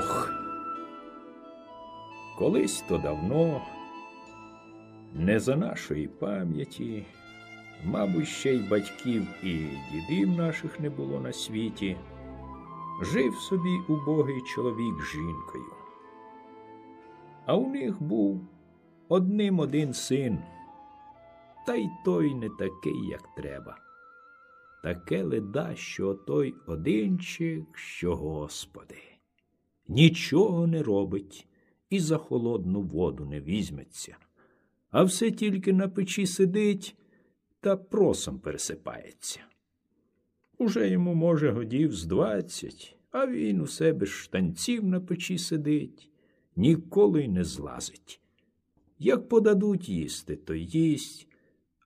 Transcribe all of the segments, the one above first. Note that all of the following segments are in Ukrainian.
ох. Колись то давно, не за нашої пам'яті, мабуть, ще й батьків і дідів наших не було на світі, жив собі убогий чоловік з жінкою. А у них був одним один син, та й той не такий, як треба. Таке леда, що той одинчик, що Господи, нічого не робить і за холодну воду не візьметься, а все тільки на печі сидить та просом пересипається. Уже йому, може, годів з двадцять, а він у себе штанців на печі сидить, ніколи й не злазить. Як подадуть їсти, то їсть,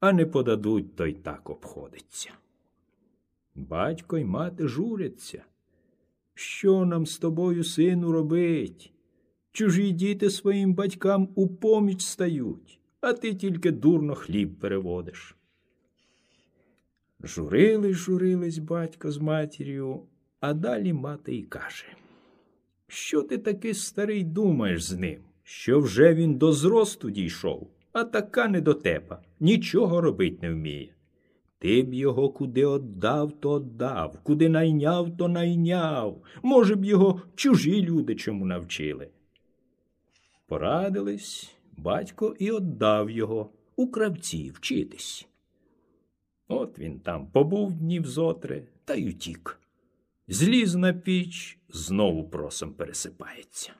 а не подадуть, то й так обходиться. Батько й мати журяться. Що нам з тобою, сину, робить? Чужі діти своїм батькам у поміч стають, а ти тільки дурно хліб переводиш. Журились, журились батько з матір'ю, а далі мати й каже Що ти таки старий думаєш з ним, що вже він до зросту дійшов, а така недотепа, нічого робить не вміє. Ти б його куди отдав, то отдав, куди найняв, то найняв. Може б його чужі люди чому навчили. Порадились, батько і отдав його у кравці вчитись. От він там побув днів зотри та й утік. Зліз на піч, знову просом пересипається.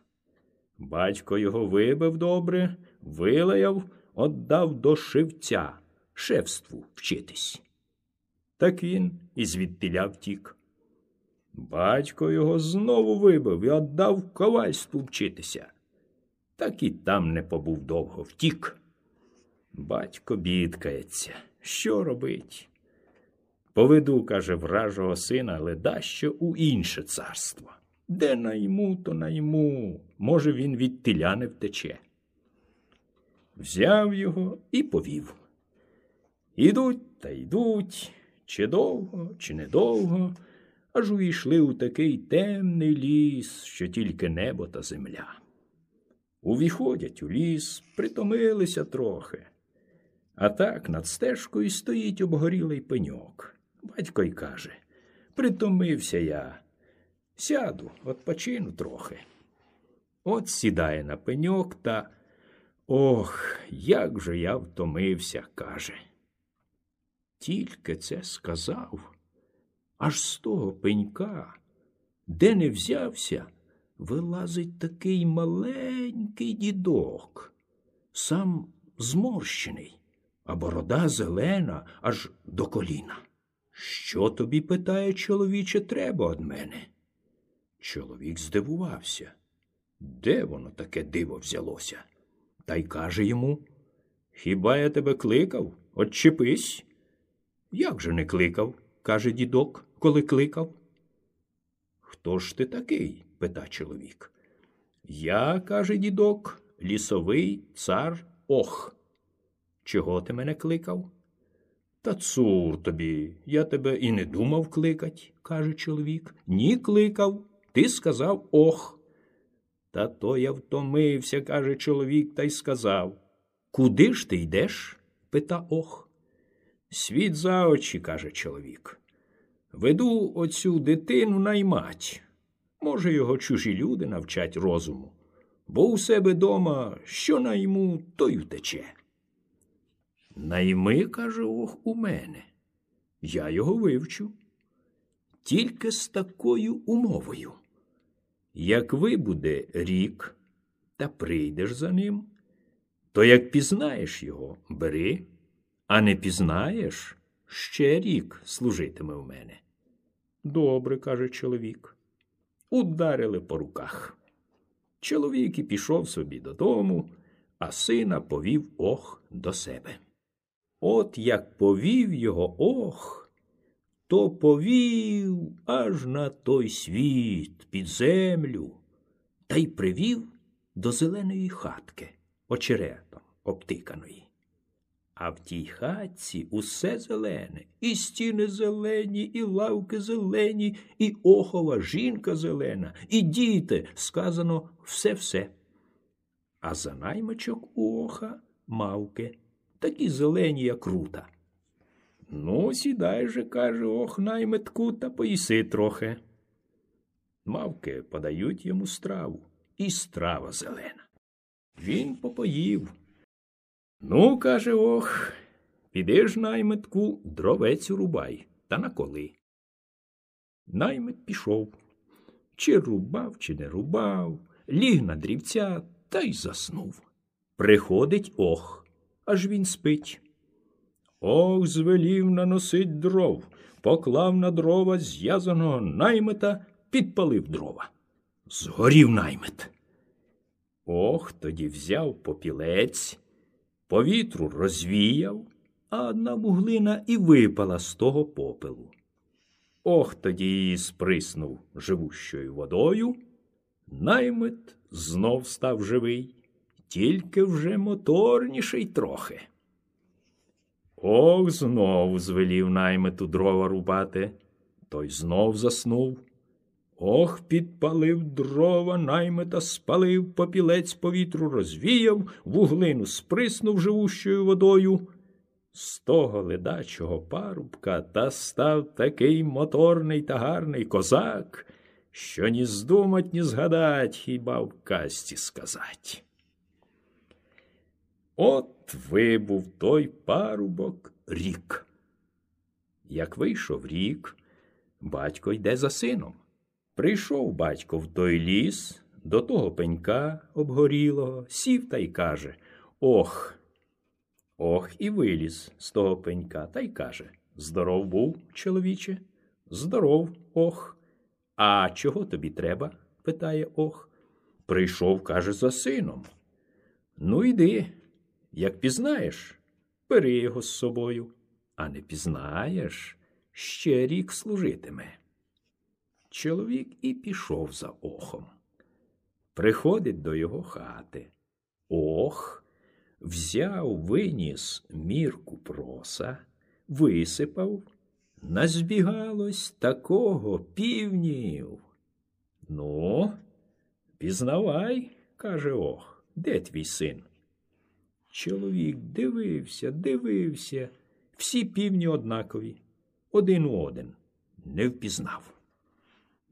Батько його вибив добре, вилаяв, отдав до шивця, шефству вчитись. Так він і звідтиля втік. Батько його знову вибив і отдав ковальству вчитися. Так і там не побув довго втік. Батько бідкається. Що робить? Поведу, каже, вражого сина, ледащо у інше царство. Де найму, то найму. Може, він від теля не втече. Взяв його і повів. Ідуть та йдуть, чи довго, чи недовго, аж увійшли у такий темний ліс, що тільки небо та земля. Увіходять у ліс, притомилися трохи. А так над стежкою стоїть обгорілий пеньок. Батько й каже Притомився я. Сяду, відпочину трохи. От сідає на пеньок та ох, як же я втомився, каже. Тільки це сказав, аж з того пенька, де не взявся, вилазить такий маленький дідок, сам зморщений а борода зелена аж до коліна. Що тобі, питає чоловіче, треба од мене? Чоловік здивувався. Де воно таке диво взялося? Та й каже йому Хіба я тебе кликав? Отчепись? Як же не кликав? каже дідок, коли кликав. Хто ж ти такий? пита чоловік. Я, каже дідок, лісовий цар Ох. Чого ти мене кликав? Та цур тобі, я тебе і не думав кликать, каже чоловік. Ні, кликав. Ти сказав ох. Та то я втомився, каже чоловік, та й сказав. Куди ж ти йдеш? пита ох. Світ за очі, каже чоловік. Веду оцю дитину наймать. Може, його чужі люди навчать розуму, бо у себе дома що найму, то й утече. Найми, каже, ох, у мене. Я його вивчу. Тільки з такою умовою. Як вибуде рік та прийдеш за ним, то як пізнаєш його, бери, а не пізнаєш, ще рік служитиме в мене. Добре, каже чоловік. Ударили по руках. Чоловік і пішов собі додому, а сина повів ох до себе. От як повів його ох, то повів аж на той світ під землю та й привів до зеленої хатки очеретом обтиканої. А в тій хатці усе зелене, і стіни зелені, і лавки зелені, і охова жінка зелена, і діти, сказано все-все. А за наймичок у оха мавки, такі зелені, як рута. Ну, сідай же, каже, ох, найметку, та поїси трохи. Мавки подають йому страву, і страва зелена. Він попоїв. Ну, каже ох, піди ж найметку, дровець рубай та наколи. Наймет пішов. Чи рубав, чи не рубав, ліг на дрівця та й заснув. Приходить ох, аж він спить. Ох, звелів наносить дров, поклав на дрова зв'язаного наймета, підпалив дрова. Згорів наймет. Ох, тоді взяв попілець, повітру розвіяв, а одна вуглина і випала з того попелу. Ох, тоді її сприснув живущою водою. Наймит знов став живий, тільки вже моторніший трохи. Ох, знов звелів наймиту дрова рубати, той знов заснув. Ох, підпалив дрова, наймита спалив, попілець повітру розвіяв, вуглину сприснув живущою водою. З того ледачого парубка та став такий моторний та гарний козак, що ні здумать, ні згадать, хіба в касті сказать. От вибув той парубок рік. Як вийшов рік, батько йде за сином. Прийшов батько в той ліс, до того пенька обгорілого, сів та й каже Ох. Ох, і виліз з того пенька та й каже Здоров був, чоловіче? Здоров, ох. А чого тобі треба? питає ох. Прийшов, каже, за сином. Ну, йди, як пізнаєш, бери його з собою, а не пізнаєш, ще рік служитиме. Чоловік і пішов за охом. Приходить до його хати. Ох, взяв, виніс мірку проса, висипав, назбігалось такого півнів. Ну, пізнавай, каже ох, де твій син? Чоловік дивився, дивився, всі півні однакові, один у один, не впізнав.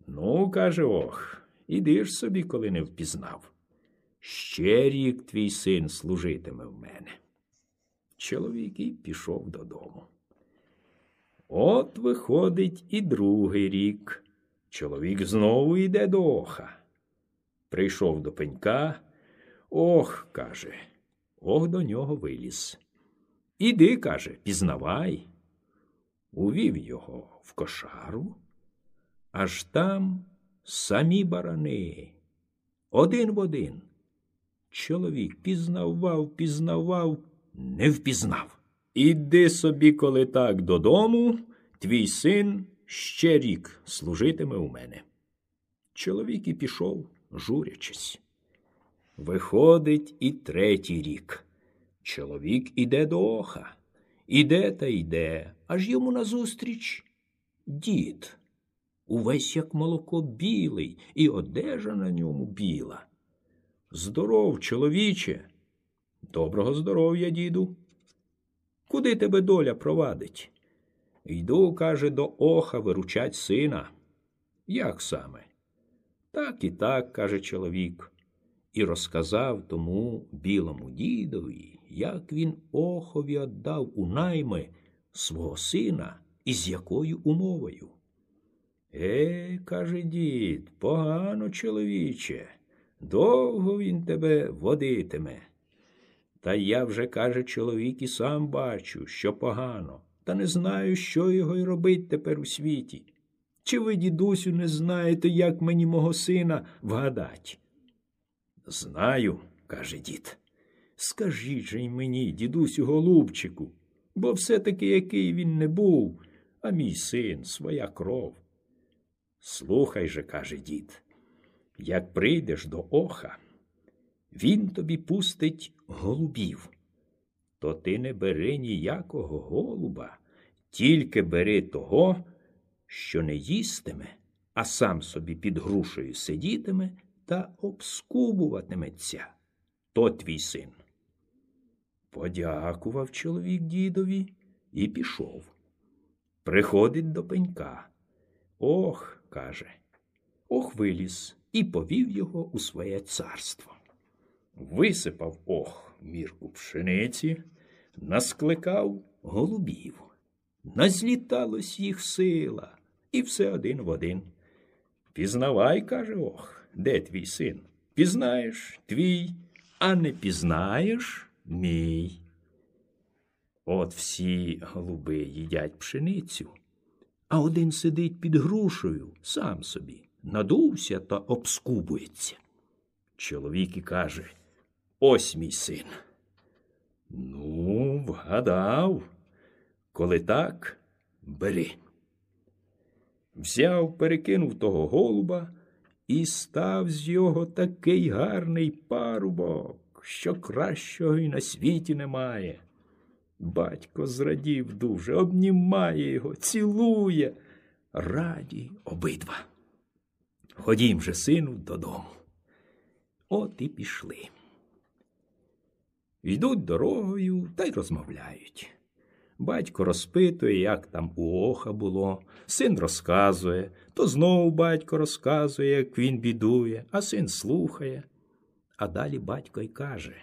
Ну, каже ох, іди ж собі, коли не впізнав. Ще рік твій син служитиме в мене. Чоловік і пішов додому. От виходить і другий рік. Чоловік знову йде до оха. Прийшов до пенька. Ох, каже, ох до нього виліз. Іди, каже, пізнавай. Увів його в кошару аж там самі барани, один в один. Чоловік пізнавав, пізнавав, не впізнав. Іди собі, коли так, додому, твій син ще рік служитиме у мене. Чоловік і пішов, журячись. Виходить і третій рік. Чоловік іде до оха, іде та йде, аж йому назустріч дід увесь як молоко білий, і одежа на ньому біла. Здоров, чоловіче, доброго здоров'я, діду. Куди тебе доля провадить? Йду, каже, до оха виручать сина. Як саме? Так і так, каже чоловік, і розказав тому білому дідові, як він охові віддав у найми свого сина і з якою умовою. Ей, каже дід, погано, чоловіче, довго він тебе водитиме. Та я вже, каже чоловік, і сам бачу, що погано, та не знаю, що його й робить тепер у світі. Чи ви, дідусю, не знаєте, як мені мого сина вгадать? Знаю, каже дід. Скажіть же й мені, дідусю, голубчику, бо все таки який він не був, а мій син своя кров. Слухай же, каже дід, як прийдеш до оха, він тобі пустить голубів. то ти не бери ніякого голуба, тільки бери того, що не їстиме, а сам собі під грушею сидітиме та обскубуватиметься. То твій син. Подякував чоловік дідові і пішов. Приходить до пенька. Ох, каже, ох виліз і повів його у своє царство. Висипав ох мірку пшениці, наскликав голубів. Назліталось їх сила, і все один в один. Пізнавай, каже ох, де твій син? Пізнаєш твій, а не пізнаєш мій. От всі голуби їдять пшеницю, а один сидить під грушею сам собі, надувся та обскубується. Чоловік і каже Ось мій син. Ну, вгадав. Коли так, бери. Взяв, перекинув того голуба і став з його такий гарний парубок, що кращого й на світі немає. Батько зрадів дуже, обнімає його, цілує. Раді обидва. Ходім же, сину, додому. От і пішли. Йдуть дорогою та й розмовляють. Батько розпитує, як там у оха було, син розказує, то знову батько розказує, як він бідує, а син слухає. А далі батько й каже,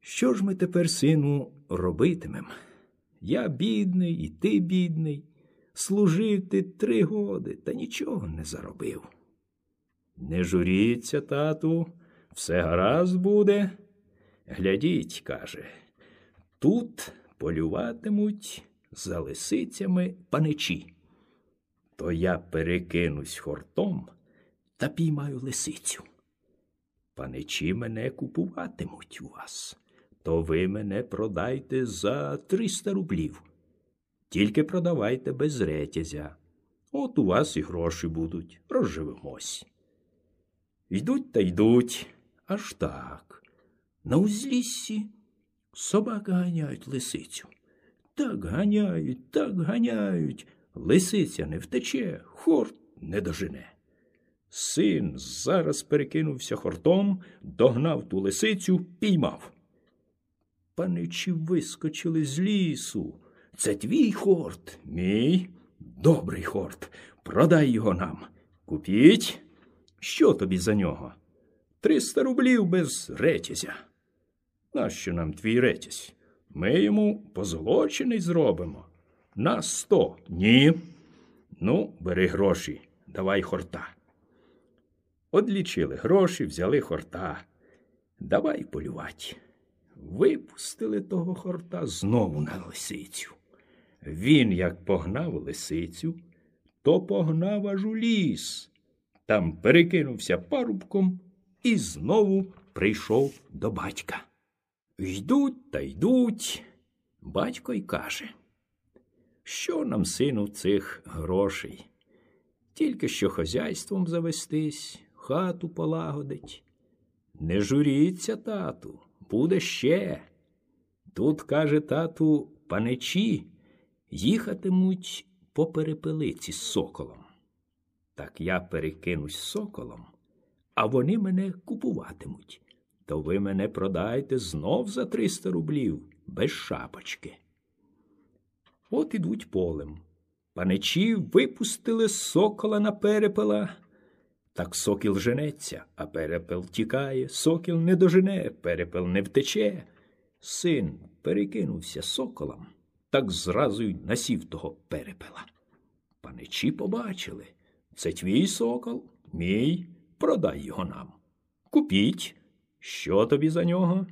що ж ми тепер, сину, робитимем? Я бідний, і ти бідний, служив ти три годи та нічого не заробив. Не журіться, тату, все гаразд буде. Глядіть, каже, тут полюватимуть за лисицями паничі. То я перекинусь хортом та піймаю лисицю. Паничі мене купуватимуть у вас, то ви мене продайте за триста рублів. Тільки продавайте без ретязя. От у вас і гроші будуть, розживемось. Йдуть та йдуть, аж так. На узліссі собаки ганяють лисицю. Так ганяють, так ганяють. Лисиця не втече, хорт не дожене. Син зараз перекинувся хортом, догнав ту лисицю, піймав. Паничі вискочили з лісу. Це твій хорт, мій добрий хорт. Продай його нам. Купіть. Що тобі за нього? Триста рублів без ретязя. Нащо нам твій ретязь? Ми йому позолочений зробимо. На сто. Ні. Ну, бери гроші, давай хорта. Одлічили гроші, взяли хорта. Давай полювати. Випустили того хорта знову на лисицю. Він, як погнав лисицю, то погнав аж у ліс. Там перекинувся парубком і знову прийшов до батька. Йдуть та йдуть. Батько й каже, що нам, сину, цих грошей? Тільки що хазяйством завестись, хату полагодить. Не журіться, тату, буде ще. Тут, каже тату, паничі їхатимуть по перепелиці з соколом. Так я перекинусь соколом, а вони мене купуватимуть. То ви мене продайте знов за триста рублів без шапочки. От ідуть полем. Паничі випустили сокола на перепела. Так сокіл женеться, а перепел тікає, сокіл не дожене, перепел не втече. Син перекинувся соколом, так зразу й насів того перепела. Паничі побачили це твій сокол, мій, продай його нам. Купіть, що тобі за нього?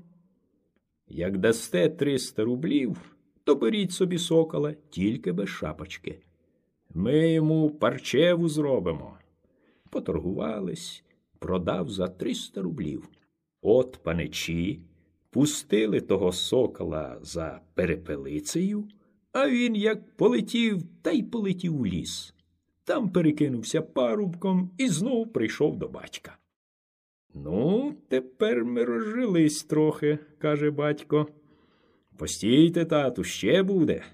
Як дасте триста рублів, то беріть собі сокола тільки без шапочки. Ми йому парчеву зробимо. Поторгувались, продав за триста рублів. От паничі пустили того сокола за перепелицею, а він як полетів, та й полетів у ліс. Там перекинувся парубком і знов прийшов до батька. Ну, тепер ми розжились трохи, каже батько. Постійте, тату, ще буде.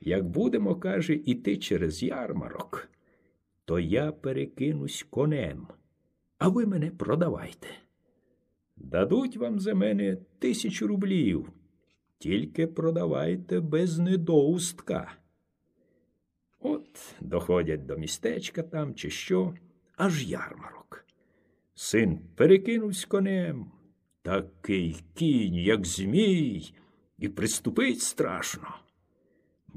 Як будемо, каже, іти через ярмарок, то я перекинусь конем, а ви мене продавайте. Дадуть вам за мене тисячу рублів, тільки продавайте без недоустка. От доходять до містечка там, чи що, аж ярмарок. Син перекинувсь конем, такий кінь, як змій, і приступить страшно.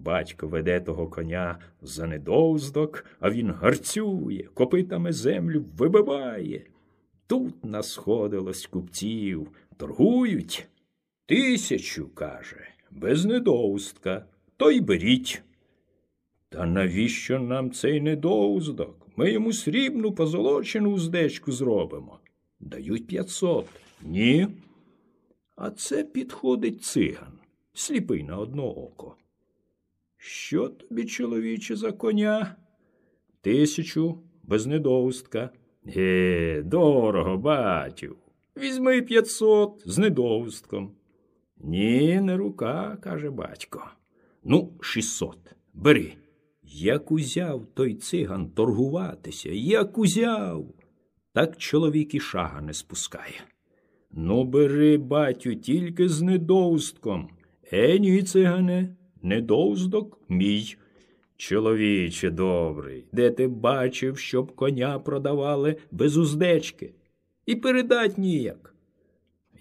Батько веде того коня за недовздок, а він гарцює, копитами землю вибиває. Тут насходилось купців, торгують. Тисячу, каже, без недоустка, то й беріть. Та навіщо нам цей недоуздок? Ми йому срібну позолочену уздечку зробимо. Дають п'ятсот. Ні. А це підходить циган, сліпий на одно око. Що тобі, чоловіче, за коня? Тисячу без недоустка. Ге, дорого, батю. Візьми п'ятсот з недоустком. Ні, не рука, каже батько. Ну, шістсот. Бери. Як узяв той циган торгуватися, як узяв, так чоловік і шага не спускає. Ну, бери, батю, тільки з недоустком. Е, ні, цигане, недоуздок мій. Чоловіче добрий, де ти бачив, щоб коня продавали без уздечки? І передать ніяк.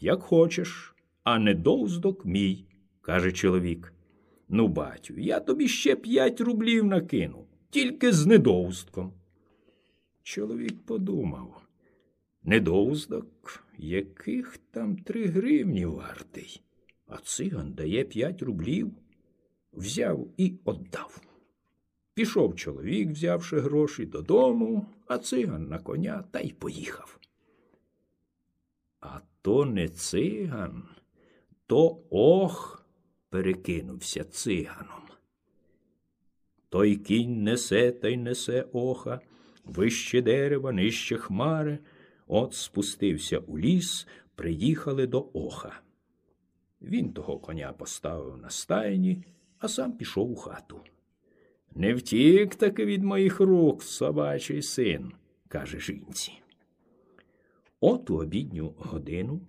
Як хочеш, а недоуздок мій, каже чоловік. Ну, батю, я тобі ще п'ять рублів накину, тільки з недоустком. Чоловік подумав. Недоуздок, яких там три гривні вартий, а циган дає п'ять рублів, взяв і отдав. Пішов чоловік, взявши гроші додому, а циган на коня та й поїхав. А то не циган, то ох перекинувся циганом. Той кінь несе та й несе оха, вище дерева, нижче хмари. От спустився у ліс, приїхали до оха. Він того коня поставив на стайні, а сам пішов у хату. Не втік таки від моїх рук собачий син, каже жінці. От у обідню годину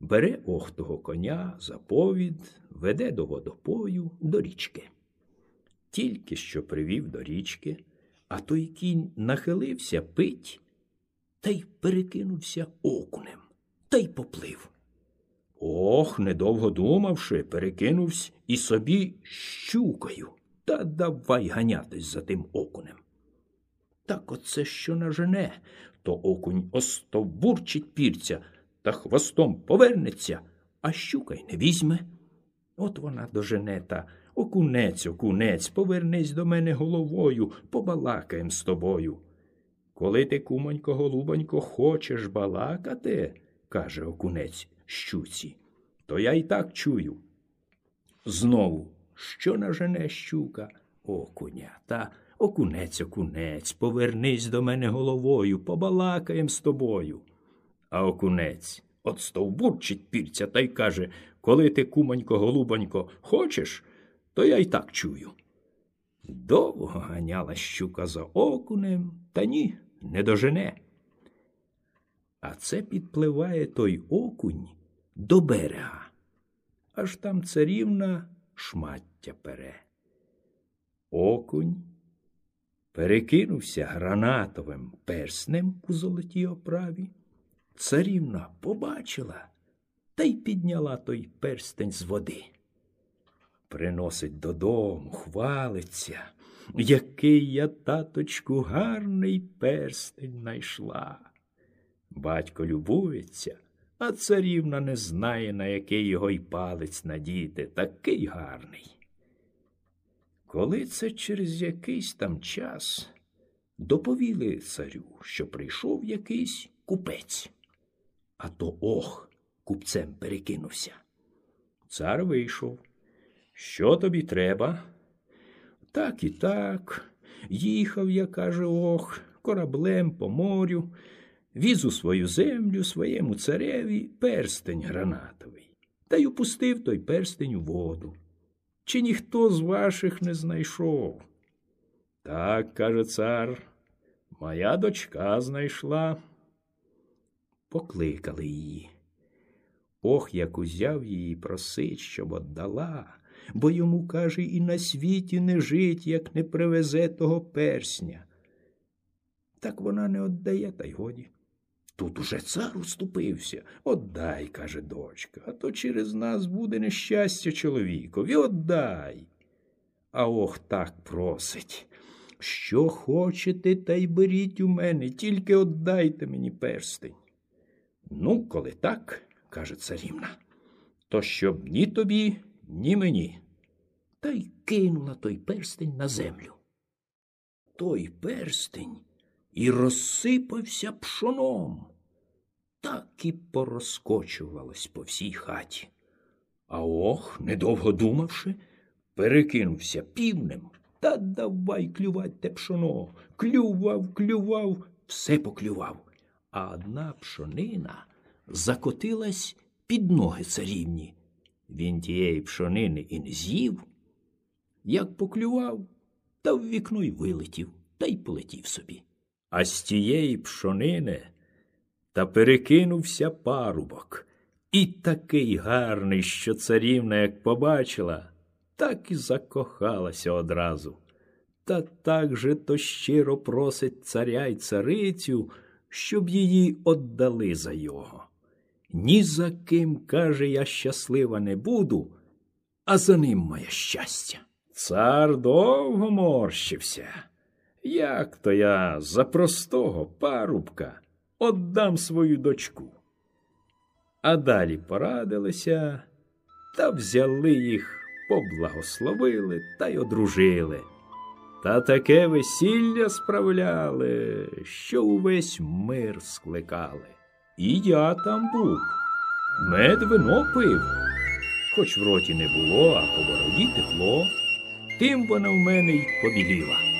бере ох того коня за повід, веде до водопою до річки. Тільки що привів до річки, а той кінь нахилився пить та й перекинувся окунем, та й поплив. Ох, недовго думавши, перекинувся і собі щукою, та давай ганятись за тим окунем. Так оце що нажене, то окунь остовбурчить пірця та хвостом повернеться, а щука й не візьме. От вона дожене та окунець, окунець, повернись до мене головою, побалакаєм з тобою. Коли ти, кумонько, голубонько, хочеш балакати, каже окунець щуці, то я й так чую. Знову, що нажене щука? Окуня, та окунець, окунець, повернись до мене головою, побалакаєм з тобою. А окунець от стовбурчить пірця та й каже Коли ти, кумонько, голубонько, хочеш, то я й так чую. Довго ганяла щука за окунем, та ні, не дожене. А це підпливає той окунь до берега, аж там царівна шмаття пере. Окунь перекинувся гранатовим перснем у золотій оправі. Царівна побачила та й підняла той перстень з води. Приносить додому, хвалиться, який я, таточку, гарний перстень найшла. Батько любується, а царівна не знає, на який його й палець надіти, такий гарний. Коли це через якийсь там час доповіли царю, що прийшов якийсь купець, а то ох, купцем перекинувся. Цар вийшов. Що тобі треба? Так і так. Їхав я, каже, ох, кораблем по морю, віз у свою землю своєму цареві перстень гранатовий. та й опустив той перстень у воду. Чи ніхто з ваших не знайшов? Так, каже цар, моя дочка знайшла. Покликали її. Ох, як узяв її просить, щоб отдала, бо йому, каже, і на світі не жить, як не привезе того персня. Так вона не отдає, та й годі. Тут уже цар уступився. Отдай, каже дочка, а то через нас буде нещастя чоловікові. Отдай. А ох так просить. Що хочете, та й беріть у мене, тільки отдайте мені перстень. Ну, коли так, каже царівна, то щоб ні тобі, ні мені. Та й кинула той перстень на землю. Той перстень і розсипався пшоном, так і порозкочувалось по всій хаті. А ох, недовго думавши, перекинувся півнем та давай клювать те пшоно. Клював, клював, все поклював. А одна пшонина закотилась під ноги царівні. Він тієї пшонини і не з'їв, як поклював, та в вікно й вилетів, та й полетів собі. А з тієї пшонини та перекинувся парубок. І такий гарний, що царівна, як побачила, так і закохалася одразу. Та так же то щиро просить царя й царицю, щоб її отдали за його. Ні за ким, каже, я щаслива не буду, а за ним моє щастя. Цар довго морщився. Як то я за простого парубка отдам свою дочку? А далі порадилися та взяли їх, поблагословили та й одружили. Та таке весілля справляли, що увесь мир скликали. І я там був, мед вино пив, хоч в роті не було, а по бороді текло, тим вона в мене й побіліла.